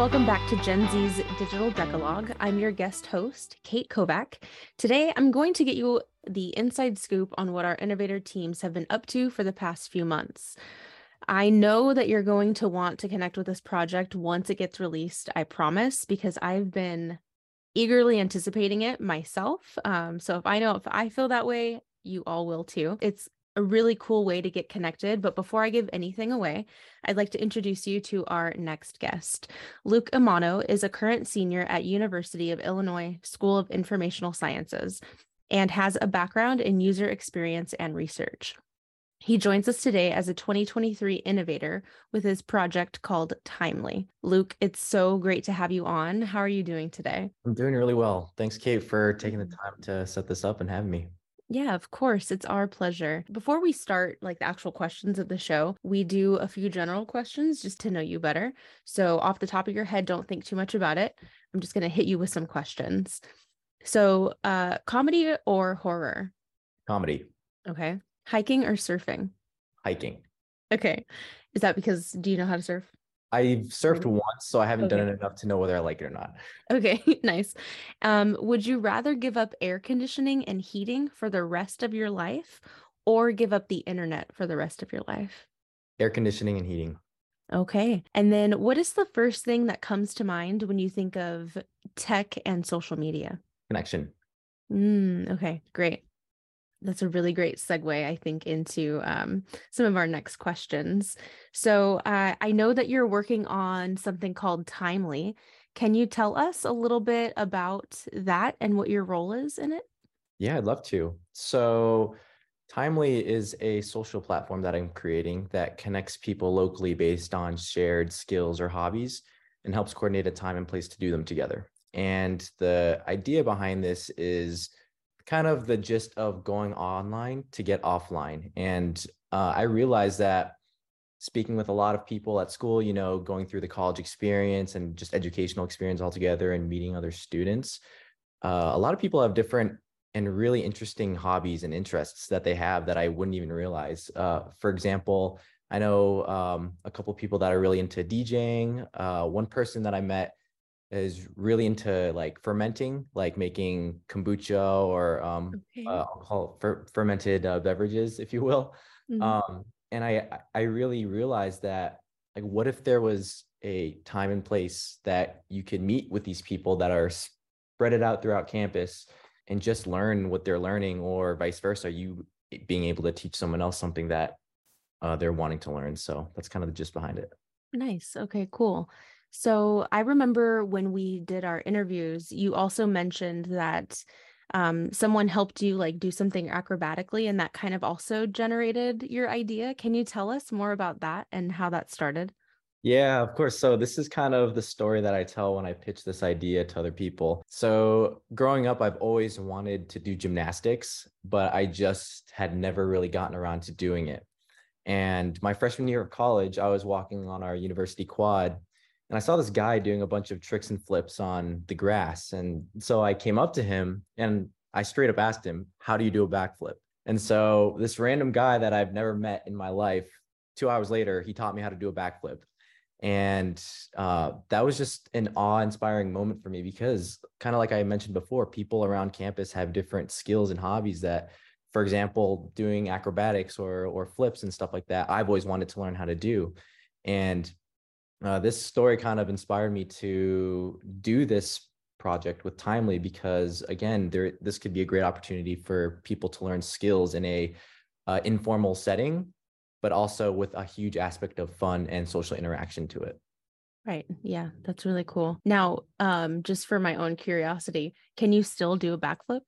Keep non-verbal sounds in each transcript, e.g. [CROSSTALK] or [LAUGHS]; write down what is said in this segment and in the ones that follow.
welcome back to Gen Z's Digital Decalogue. I'm your guest host, Kate Kovac. Today, I'm going to get you the inside scoop on what our innovator teams have been up to for the past few months. I know that you're going to want to connect with this project once it gets released, I promise, because I've been eagerly anticipating it myself. Um, so if I know if I feel that way, you all will too. It's a really cool way to get connected. But before I give anything away, I'd like to introduce you to our next guest. Luke Emano is a current senior at University of Illinois School of Informational Sciences and has a background in user experience and research. He joins us today as a 2023 innovator with his project called Timely. Luke, it's so great to have you on. How are you doing today? I'm doing really well. Thanks, Kate, for taking the mm. time to set this up and having me. Yeah, of course. It's our pleasure. Before we start like the actual questions of the show, we do a few general questions just to know you better. So, off the top of your head, don't think too much about it. I'm just going to hit you with some questions. So, uh comedy or horror? Comedy, Okay. Hiking or surfing? hiking. Okay. Is that because do you know how to surf? I've surfed Mhm. once, so I haven't done it enough to know whether I like it or not. Okay, [LAUGHS] nice. Um, would you rather give up air conditioning and heating for the rest of your life or give up the internet for the rest of your life? Air conditioning and heating. Okay. And then what is the first thing that comes to mind when you think of tech and social media? Connection. Mm, okay, great. That's a really great segue, I think, into um, some of our next questions. So uh, I know that you're working on something called Timely. Can you tell us a little bit about that and what your role is in it? Yeah, I'd love to. So, Timely is a social platform that I'm creating that connects people locally based on shared skills or hobbies and helps coordinate a time and place to do them together. And the idea behind this is kind of the gist of going online to get offline. And uh, I realized that speaking with a lot of people at school, you know, going through the college experience and just educational experience altogether and meeting other students, uh, a lot of people have different and really interesting hobbies and interests that they have that I wouldn't even realize. Uh, for example, I know um, a couple people that are really into DJing. Uh, one person that I met is really into like fermenting, like making kombucha or um, Okay. uh, alcohol fer- fermented uh, beverages, if you will. Mhm. Um, and I I- I really realized that like what if there was a time and place that you could meet with these people that are spread it out throughout campus and just learn what they're learning or vice versa you being able to teach someone else something that uh, they're wanting to learn so that's kind of the gist behind it Nice. Okay, cool. So I remember when we did our interviews, you also mentioned that um, someone helped you like do something acrobatically, and that kind of also generated your idea. Can you tell us more about that and how that started? Yeah, of course. So this is kind of the story that I tell when I pitch this idea to other people. So growing up, I've always wanted to do gymnastics, but I just had never really gotten around to doing it. And my freshman year of college, I was walking on our university quad and I saw this guy doing a bunch of tricks and flips on the grass. And so I came up to him and I straight up asked him, How do you do a backflip? And so this random guy that I've never met in my life, two hours later, he taught me how to do a backflip and uh, that was just an awe-inspiring moment for me because kind of like i mentioned before people around campus have different skills and hobbies that for example doing acrobatics or or flips and stuff like that i've always wanted to learn how to do and uh, this story kind of inspired me to do this project with timely because again there this could be a great opportunity for people to learn skills in a uh, informal setting but also with a huge aspect of fun and social interaction to it. Right. Yeah, that's really cool. Now, um, just for my own curiosity, can you still do a backflip?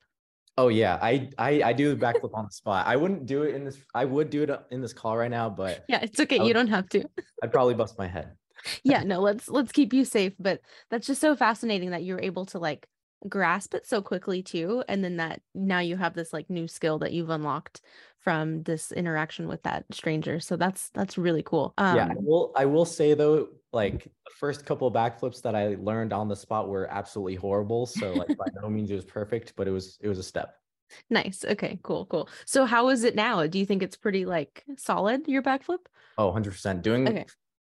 Oh yeah, I I, I do backflip on the spot. I wouldn't do it in this. I would do it in this call right now, but [LAUGHS] Yeah, it's okay. I You don't have to. I'd probably bust my head. Yeah no let's let's keep you safe but that's just so fascinating that you're able to like grasp it so quickly too and then that now you have this like new skill that you've unlocked from this interaction with that stranger so that's that's really cool um yeah, I will. I will say though, like the first couple of backflips that I learned on the spot were absolutely horrible. So like by no means it was perfect, but it was it was a step. nice okay cool cool so how is it now do you think it's pretty like solid your backflip Oh, 100 percent. Doing Okay.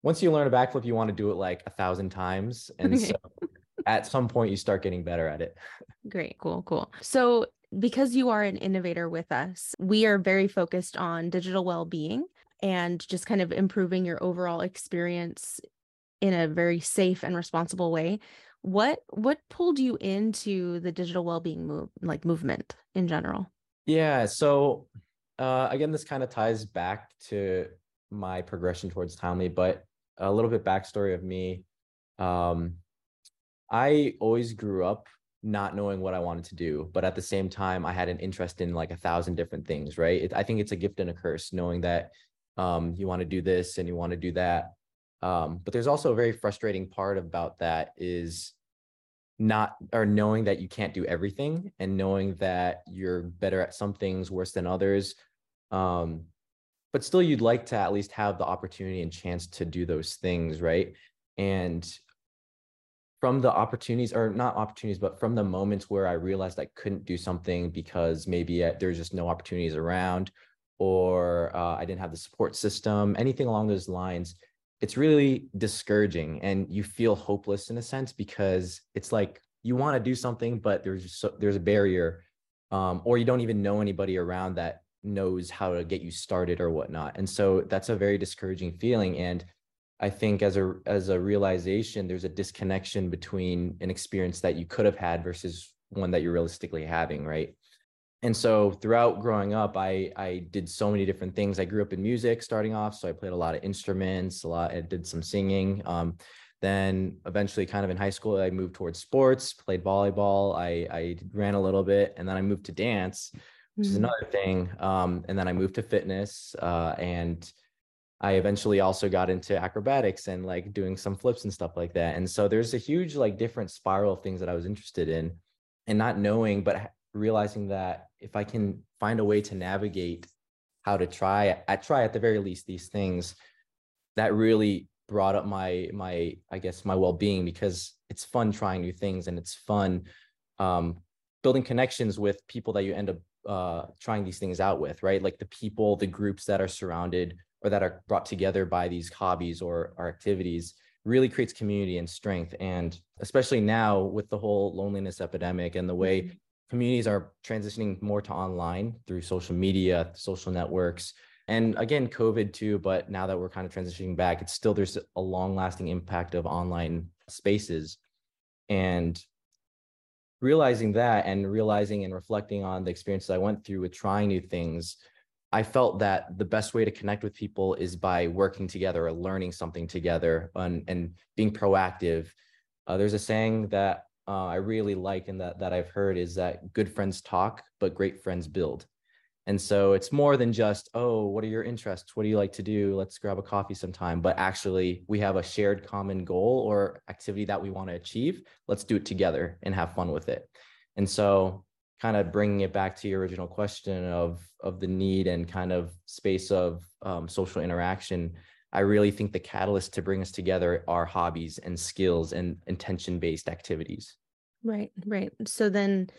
Once you learn a backflip, you want to do it like a thousand times. And okay. so [LAUGHS] at some point you start getting better at it. Great. Cool. Cool. So because you are an innovator with us, we are very focused on digital well-being and just kind of improving your overall experience in a very safe and responsible way. What what pulled you into the digital well-being move like movement in general? Yeah, so uh, again, this kind of ties back to my progression towards Timely, but a little bit backstory of me. Um, I always grew up not knowing what I wanted to do, but at the same time, I had an interest in like a thousand different things, right? It, I think it's a gift and a curse knowing that um, you want to do this and you want to do that. Um, but there's also a very frustrating part about that is not or knowing that you can't do everything and knowing that you're better at some things worse than others um, but still you'd like to at least have the opportunity and chance to do those things right? And from the opportunities or not opportunities but from the moments where i realized i couldn't do something because maybe uh, there's just no opportunities around or uh, i didn't have the support system anything along those lines it's really discouraging and you feel hopeless in a sense because it's like you want to do something but there's so, there's a barrier um, or you don't even know anybody around that knows how to get you started or whatnot and so that's a very discouraging feeling and i think as a as a realization there's a disconnection between an experience that you could have had versus one that you're realistically having right? And so throughout growing up i i did so many different things. I grew up in music starting off so i played a lot of instruments a lot i did some singing um, then eventually kind of in high school i moved towards sports played volleyball i i ran a little bit and then i moved to dance which mm-hmm. is another thing. Um, and then I moved to fitness uh, and I eventually also got into acrobatics and like doing some flips and stuff like that. And so there's a huge like different spiral of things that I was interested in and not knowing, but realizing that if I can find a way to navigate how to try, I try at the very least these things that really brought up my my I guess my well-being because it's fun trying new things and it's fun um, building connections with people that you end up uh, trying these things out with, right? Like the people, the groups that are surrounded or that are brought together by these hobbies or, or activities really creates community and strength. And especially now with the whole loneliness epidemic and the way mm-hmm. communities are transitioning more to online through social media, social networks, and again, COVID too. But now that we're kind of transitioning back, it's still there's a long lasting impact of online spaces. And realizing that and realizing and reflecting on the experiences I went through with trying new things, I felt that the best way to connect with people is by working together or learning something together and, and being proactive. Uh, there's a saying that uh, I really like and that, that I've heard is that good friends talk, but great friends build. And so it's more than just, oh, what are your interests? What do you like to do? Let's grab a coffee sometime. But actually, we have a shared common goal or activity that we want to achieve. Let's do it together and have fun with it. And so, kind of bringing it back to your original question of of the need and kind of space of um, social interaction, I really think the catalyst to bring us together are hobbies and skills and intention based activities. Right, right. So then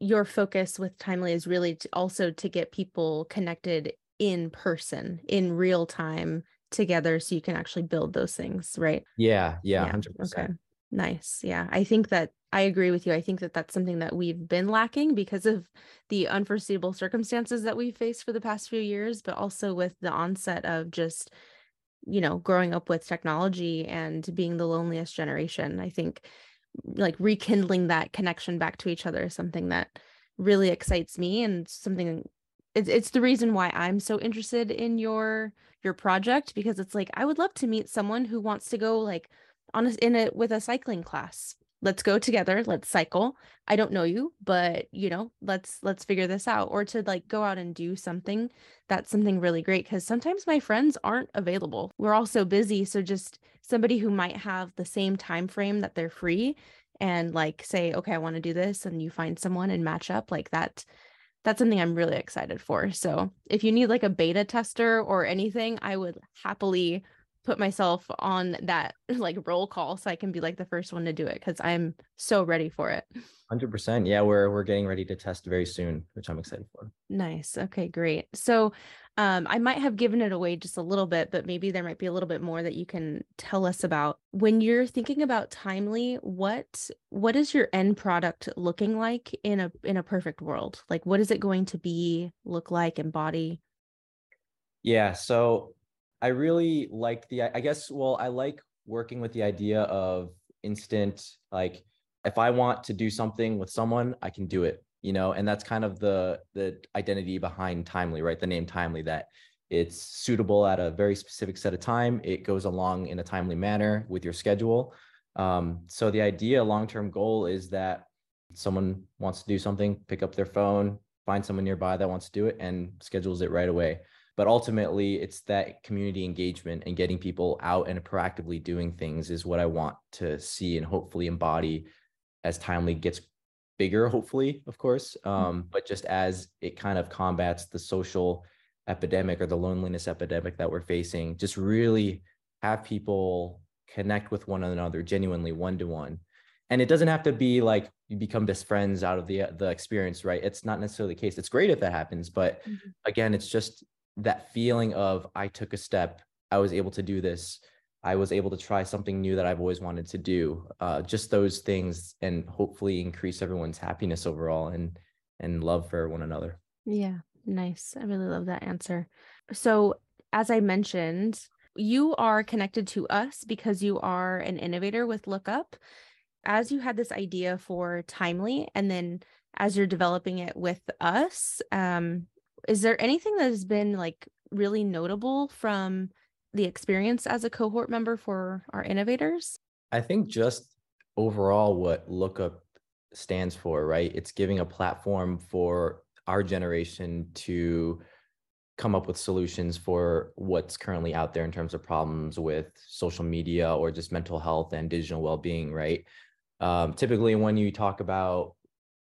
your focus with timely is really to also to get people connected in person in real time together so you can actually build those things right? Yeah yeah, yeah 100%. okay. Nice yeah. I think that i agree with you. I think that that's something that we've been lacking because of the unforeseeable circumstances that we've faced for the past few years but also with the onset of just you know growing up with technology and being the loneliest generation. I think like rekindling that connection back to each other is something that really excites me and something it's it's the reason why I'm so interested in your your project because it's like I would love to meet someone who wants to go like on a, in it with a cycling class let's go together let's cycle. I don't know you but you know let's let's figure this out or to like go out and do something that's something really great because sometimes my friends aren't available. We're all so busy so just somebody who might have the same time frame that they're free and like say okay i want to do this and you find someone and match up like that that's something i'm really excited for. So if you need like a beta tester or anything i would happily put myself on that [LAUGHS] like roll call so I can be like the first one to do it because I'm so ready for it. 100%. Yeah, we're we're getting ready to test very soon, which I'm excited for. Nice. Okay, great. So, um I might have given it away just a little bit, but maybe there might be a little bit more that you can tell us about. When you're thinking about Timely, what what is your end product looking like in a in a perfect world? Like what is it going to be, look like, embody? Yeah, so I really like the I guess well, I like working with the idea of instant like if I want to do something with someone, I can do it, you know, and that's kind of the the identity behind Timely, right? The name Timely that it's suitable at a very specific set of time. It goes along in a timely manner with your schedule. Um, so the idea, long-term goal is that someone wants to do something, pick up their phone, find someone nearby that wants to do it, and schedules it right away. But ultimately, it's that community engagement and getting people out and proactively doing things is what I want to see and hopefully embody as timely gets bigger hopefully of course mm. um, but just as it kind of combats the social epidemic or the loneliness epidemic that we're facing just really have people connect with one another genuinely one to one and it doesn't have to be like you become best friends out of the the experience right it's not necessarily the case it's great if that happens but mm-hmm. again it's just that feeling of i took a step i was able to do this I was able to try something new that I've always wanted to do. Uh, just those things, and hopefully increase everyone's happiness overall and and love for one another. Yeah, nice. I really love that answer. So, as I mentioned, you are connected to us because you are an innovator with Lookup. As you had this idea for Timely, and then as you're developing it with us, um, is there anything that has been like really notable from the experience as a cohort member for our innovators? I think just overall what Lookup stands for, right? It's giving a platform for our generation to come up with solutions for what's currently out there in terms of problems with social media or just mental health and digital well-being, right? Um, typically, when you talk about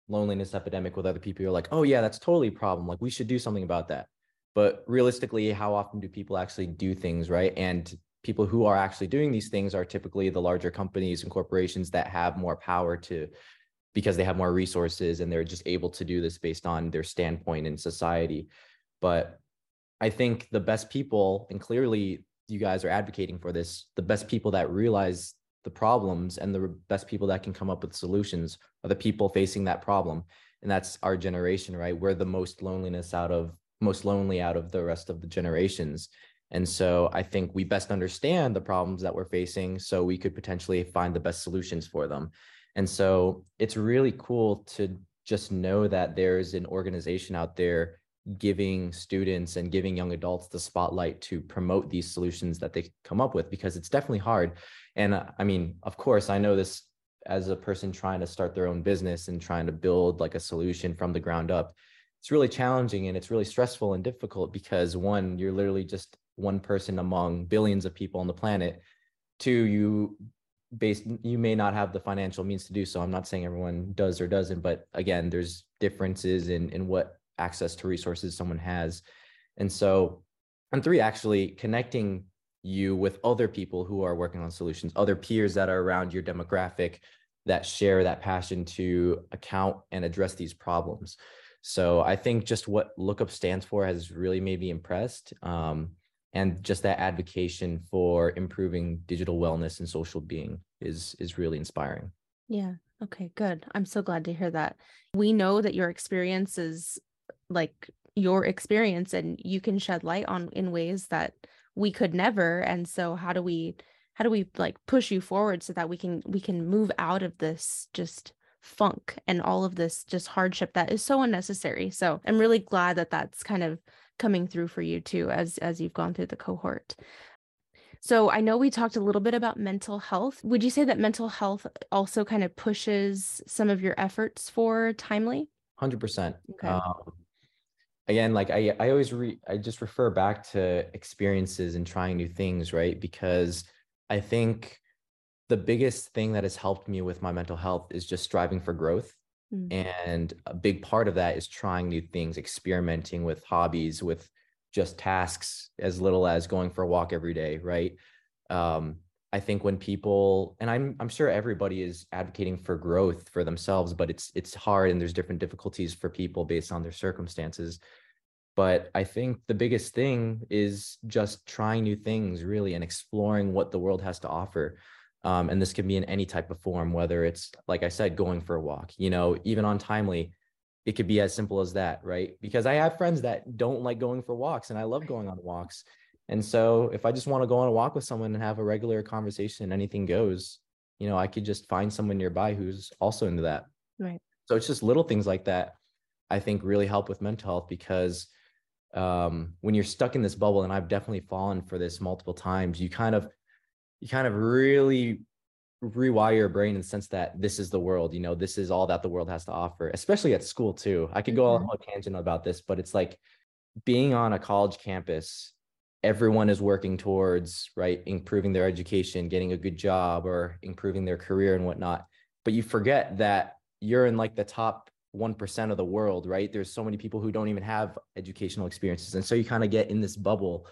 loneliness epidemic with other people, you're like, oh yeah, that's totally a problem. Like we should do something about that but realistically how often do people actually do things right and people who are actually doing these things are typically the larger companies and corporations that have more power to because they have more resources and they're just able to do this based on their standpoint in society but i think the best people and clearly you guys are advocating for this the best people that realize the problems and the best people that can come up with solutions are the people facing that problem and that's our generation right we're the most loneliness out of most lonely out of the rest of the generations. And so I think we best understand the problems that we're facing so we could potentially find the best solutions for them. And so it's really cool to just know that there's an organization out there giving students and giving young adults the spotlight to promote these solutions that they come up with because it's definitely hard. And uh, I mean, of course, I know this as a person trying to start their own business and trying to build like a solution from the ground up it's really challenging and it's really stressful and difficult because one, you're literally just one person among billions of people on the planet. Two, you based you may not have the financial means to do so. I'm not saying everyone does or doesn't, but again, there's differences in in what access to resources someone has. And so, and three, actually connecting you with other people who are working on solutions, other peers that are around your demographic that share that passion to account and address these problems. So I think just what Lookup stands for has really made me impressed. Um, and just that advocacy for improving digital wellness and social being is is really inspiring. Yeah. Okay, good. I'm so glad to hear that. We know that your experience is like your experience and you can shed light on in ways that we could never and so how do we how do we like push you forward so that we can we can move out of this just funk and all of this just hardship that is so unnecessary. So I'm really glad that that's kind of coming through for you too as as you've gone through the cohort. So I know we talked a little bit about mental health. Would you say that mental health also kind of pushes some of your efforts for timely? 100%. Okay. Um, again, like I, I always re, I just refer back to experiences and trying new things, right? Because I think the biggest thing that has helped me with my mental health is just striving for growth. Mm. And a big part of that is trying new things, experimenting with hobbies, with just tasks as little as going for a walk every day, right? um, I think when people and I'm I'm sure everybody is advocating for growth for themselves, but it's it's hard and there's different difficulties for people based on their circumstances. But I think the biggest thing is just trying new things really and exploring what the world has to offer. Um, and this can be in any type of form, whether it's like I said, going for a walk, you know, even on timely, it could be as simple as that, right? Because I have friends that don't like going for walks and I love going on walks and so if I just want to go on a walk with someone and have a regular conversation, anything goes, you know, I could just find someone nearby who's also into that. Right. So it's just little things like that I think really help with mental health because um, when you're stuck in this bubble, and I've definitely fallen for this multiple times, you kind of you kind of really rewire your brain in the sense that this is the world, you know, this is all that the world has to offer, especially at school too. I could go mm-hmm. on a tangent about this, but it's like being on a college campus everyone is working towards right improving their education getting a good job or improving their career and whatnot. But you forget that you're in like the top 1% of the world right? There's so many people who don't even have educational experiences. And so you kind of get in this bubble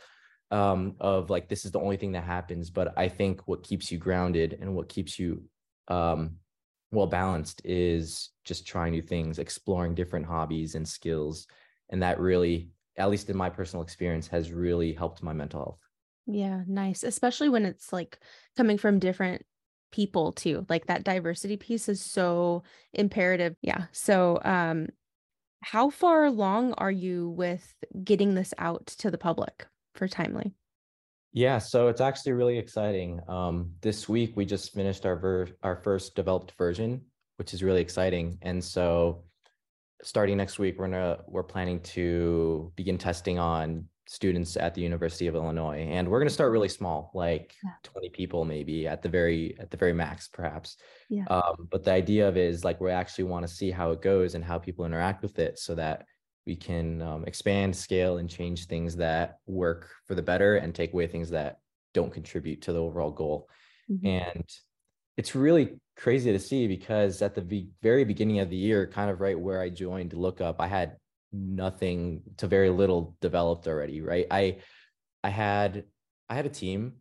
um, of like this is the only thing that happens. But i think what keeps you grounded and what keeps you um, well balanced is just trying new things exploring different hobbies and skills. And that really at least in my personal experience, has really helped my mental health. Yeah, nice. Especially when it's like coming from different people too. Like that diversity piece is so imperative. Yeah. So, um, how far along are you with getting this out to the public for Timely? Yeah, so it's actually really exciting. Um, this week we just finished our ver- our first developed version, which is really exciting. And so starting next week, we're gonna we're planning to begin testing on students at the University of Illinois, and we're gonna start really small, like yeah. 20 people maybe at the very at the very max, perhaps. Yeah. Um, but the idea of it is like we actually want to see how it goes and how people interact with it, so that we can um, expand, scale, and change things that work for the better, and take away things that don't contribute to the overall goal. Mm-hmm. And it's really crazy to see because at the very beginning of the year, kind of right where I joined Lookup, I had nothing to very little developed already. Right. I I had I had a team.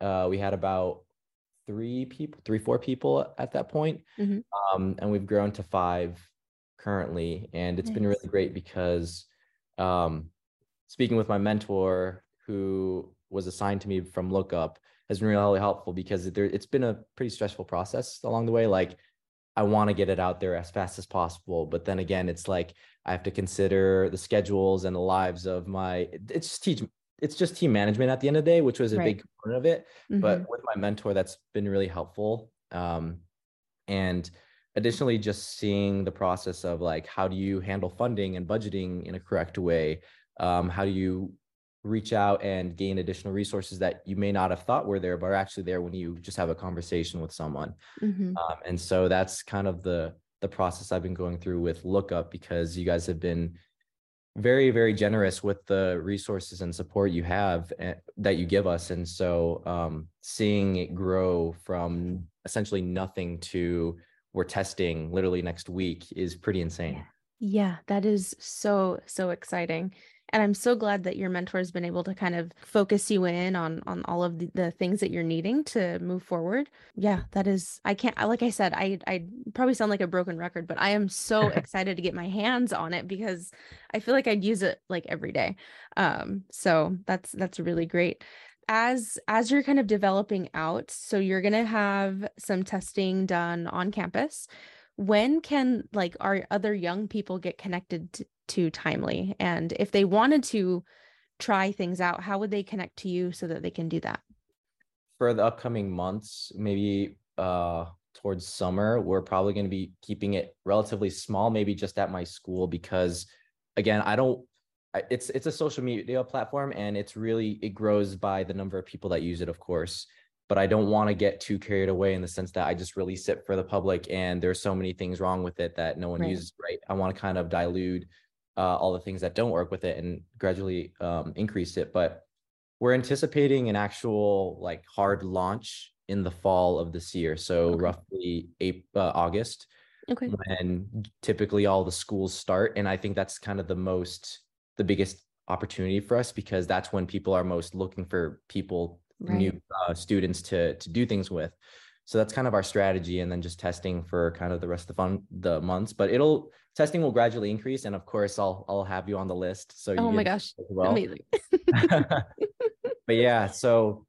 Uh, we had about three people, three four people at that point, mm-hmm. um, and we've grown to five currently, and it's nice. been really great because um, speaking with my mentor who was assigned to me from Lookup has been really helpful because there, it's been a pretty stressful process along the way. Like I want to get it out there as fast as possible, but then again, it's like I have to consider the schedules and the lives of my. It's just teach. It's just team management at the end of the day, which was a right. big component of it. Mm-hmm. But with my mentor, that's been really helpful. Um, and additionally, just seeing the process of like how do you handle funding and budgeting in a correct way. Um, how do you reach out and gain additional resources that you may not have thought were there, but are actually there when you just have a conversation with someone. Mm-hmm. Um, and so that's kind of the the process I've been going through with Lookup because you guys have been very very generous with the resources and support you have uh, that you give us and so um, seeing it grow from essentially nothing to we're testing literally next week is pretty insane yeah that is so so exciting and i'm so glad that your mentor has been able to kind of focus you in on on all of the, the things that you're needing to move forward. Yeah that is i can't like i said i i probably sound like a broken record but i am so [LAUGHS] excited to get my hands on it because i feel like i'd use it like every day. Um so that's that's really great. As as you're kind of developing out so you're going to have some testing done on campus. When can like our other young people get connected to Too timely? And if they wanted to try things out, how would they connect to you so that they can do that? For the upcoming months, maybe uh towards summer, we're probably going to be keeping it relatively small, maybe just at my school because again, I don't it's it's a social media platform and it's really it grows by the number of people that use it, of course but I don't want to get too carried away in the sense that I just release it for the public and there's so many things wrong with it that no one right. uses right. I want to kind of dilute uh, all the things that don't work with it and gradually um, increase it. But we're anticipating an actual like hard launch in the fall of this year, so okay. roughly April, uh, August, okay. when typically all the schools start, and I think that's kind of the most the biggest opportunity for us because that's when people are most looking for people right. new uh, students to to do things with. So that's kind of our strategy, and then just testing for kind of the rest of the fun the months. But it'll testing will gradually increase, and of course, I'll I'll have you on the list. So oh my gosh, well. amazing. [LAUGHS] [LAUGHS] but yeah, so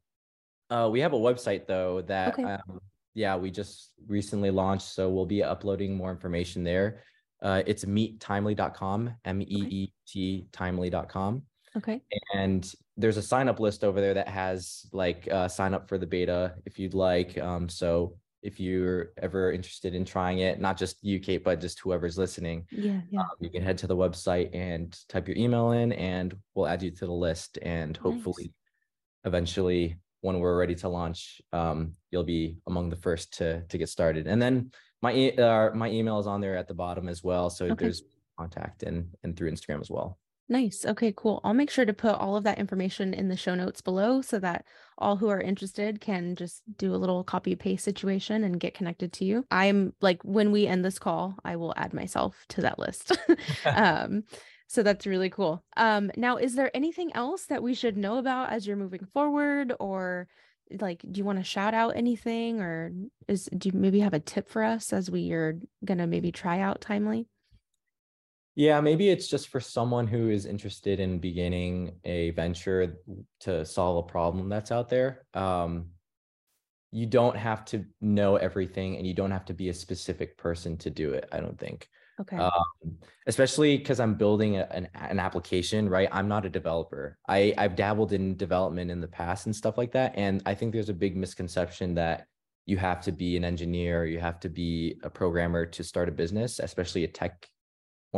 uh, we have a website though that okay. um, yeah we just recently launched, so we'll be uploading more information there. Uh, it's meettimely.com, M E E T timely.com. Okay. And there's a sign up list over there that has like uh, sign up for the beta if you'd like. Um, so if you're ever interested in trying it, not just you, Kate, but just whoever's listening, yeah, yeah. Um, you can head to the website and type your email in, and we'll add you to the list. And hopefully, nice. eventually, when we're ready to launch, um, you'll be among the first to to get started. And then my e- uh, my email is on there at the bottom as well, so okay. there's contact and and through Instagram as well. Nice. Okay, cool. I'll make sure to put all of that information in the show notes below so that all who are interested can just do a little copy paste situation and get connected to you. I'm like, when we end this call, I will add myself to that list. [LAUGHS] [LAUGHS] um, so that's really cool. Um, now, is there anything else that we should know about as you're moving forward or like do you want to shout out anything or is do you maybe have a tip for us as we are gonna maybe try out timely yeah, maybe it's just for someone who is interested in beginning a venture to solve a problem that's out there. Um, you don't have to know everything and you don't have to be a specific person to do it, I don't think. Okay. Um, especially because I'm building a, an, an application, right? I'm not a developer. I, I've dabbled in development in the past and stuff like that. And I think there's a big misconception that you have to be an engineer, you have to be a programmer to start a business, especially a tech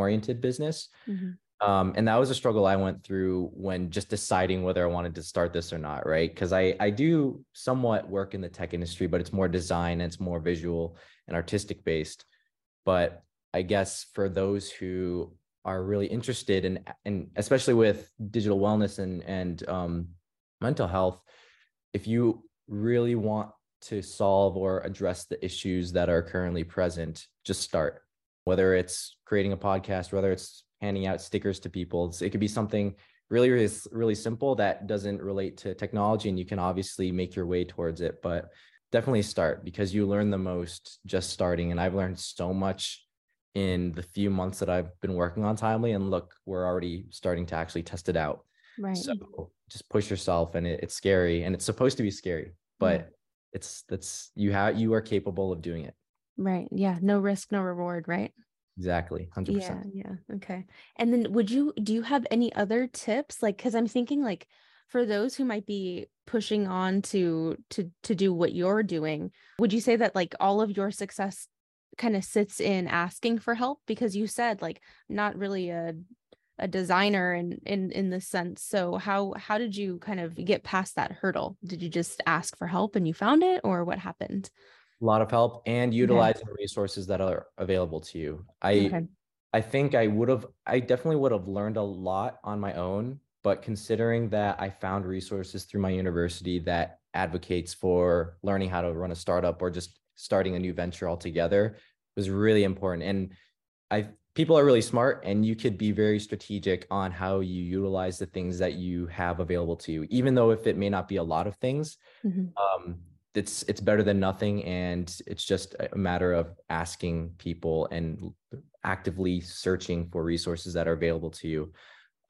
oriented business. Mm-hmm. Um, and that was a struggle I went through when just deciding whether I wanted to start this or not, right? Because I I do somewhat work in the tech industry, but it's more design and it's more visual and artistic based. But I guess for those who are really interested in and especially with digital wellness and and um, mental health, if you really want to solve or address the issues that are currently present, just start whether it's creating a podcast, whether it's handing out stickers to people. It's, it could be something really, really, really simple that doesn't relate to technology, and you can obviously make your way towards it. But definitely start because you learn the most just starting. And I've learned so much in the few months that I've been working on Timely. And look, we're already starting to actually test it out. Right. So just push yourself, and it, it's scary, and it's supposed to be scary, but. Yeah. It's that's you have you are capable of doing it. Right. Yeah. No risk, no reward, right? Exactly. 100%. Yeah. Yeah. Okay. And then would you, do you have any other tips? Like, cause I'm thinking like for those who might be pushing on to, to, to do what you're doing, would you say that like all of your success kind of sits in asking for help? Because you said like not really a, a designer in in in this sense so how how did you kind of get past that hurdle did you just ask for help and you found it or what happened a lot of help and utilizing okay. resources that are available to you. I okay. I think I would have I definitely would have learned a lot on my own, but considering that I found resources through my university that advocates for learning how to run a startup or just starting a new venture altogether was really important. And I people are really smart and you could be very strategic on how you utilize the things that you have available to you even though if it may not be a lot of things mm-hmm. um, it's it's better than nothing and it's just a matter of asking people and actively searching for resources that are available to you.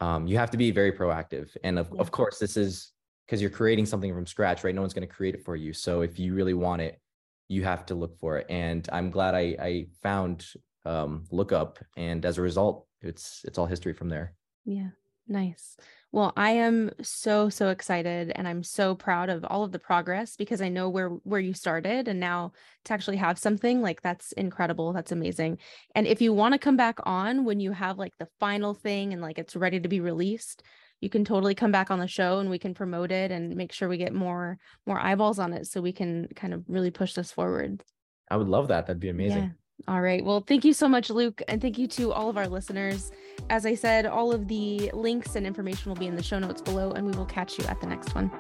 Um, you have to be very proactive and of, yeah. of course this is because you're creating something from scratch right? No one's going to create it for you so if you really want it you have to look for it and i'm glad i i found um, lookup and as a result it's it's all history from there. Yeah nice well, I am so so excited and I'm so proud of all of the progress because I know where where you started and now to actually have something like that's incredible. That's amazing. And if you want to come back on when you have like the final thing and like it's ready to be released, you can totally come back on the show and we can promote it and make sure we get more more eyeballs on it so we can kind of really push this forward. I would love that. That'd be amazing. Yeah. All right. Well, thank you so much, Luke. And thank you to all of our listeners. As I said, all of the links and information will be in the show notes below, and we will catch you at the next one.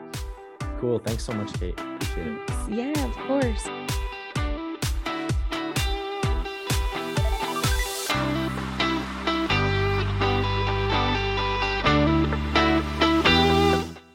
Cool. Thanks so much, Kate. Appreciate it. Yeah, of course.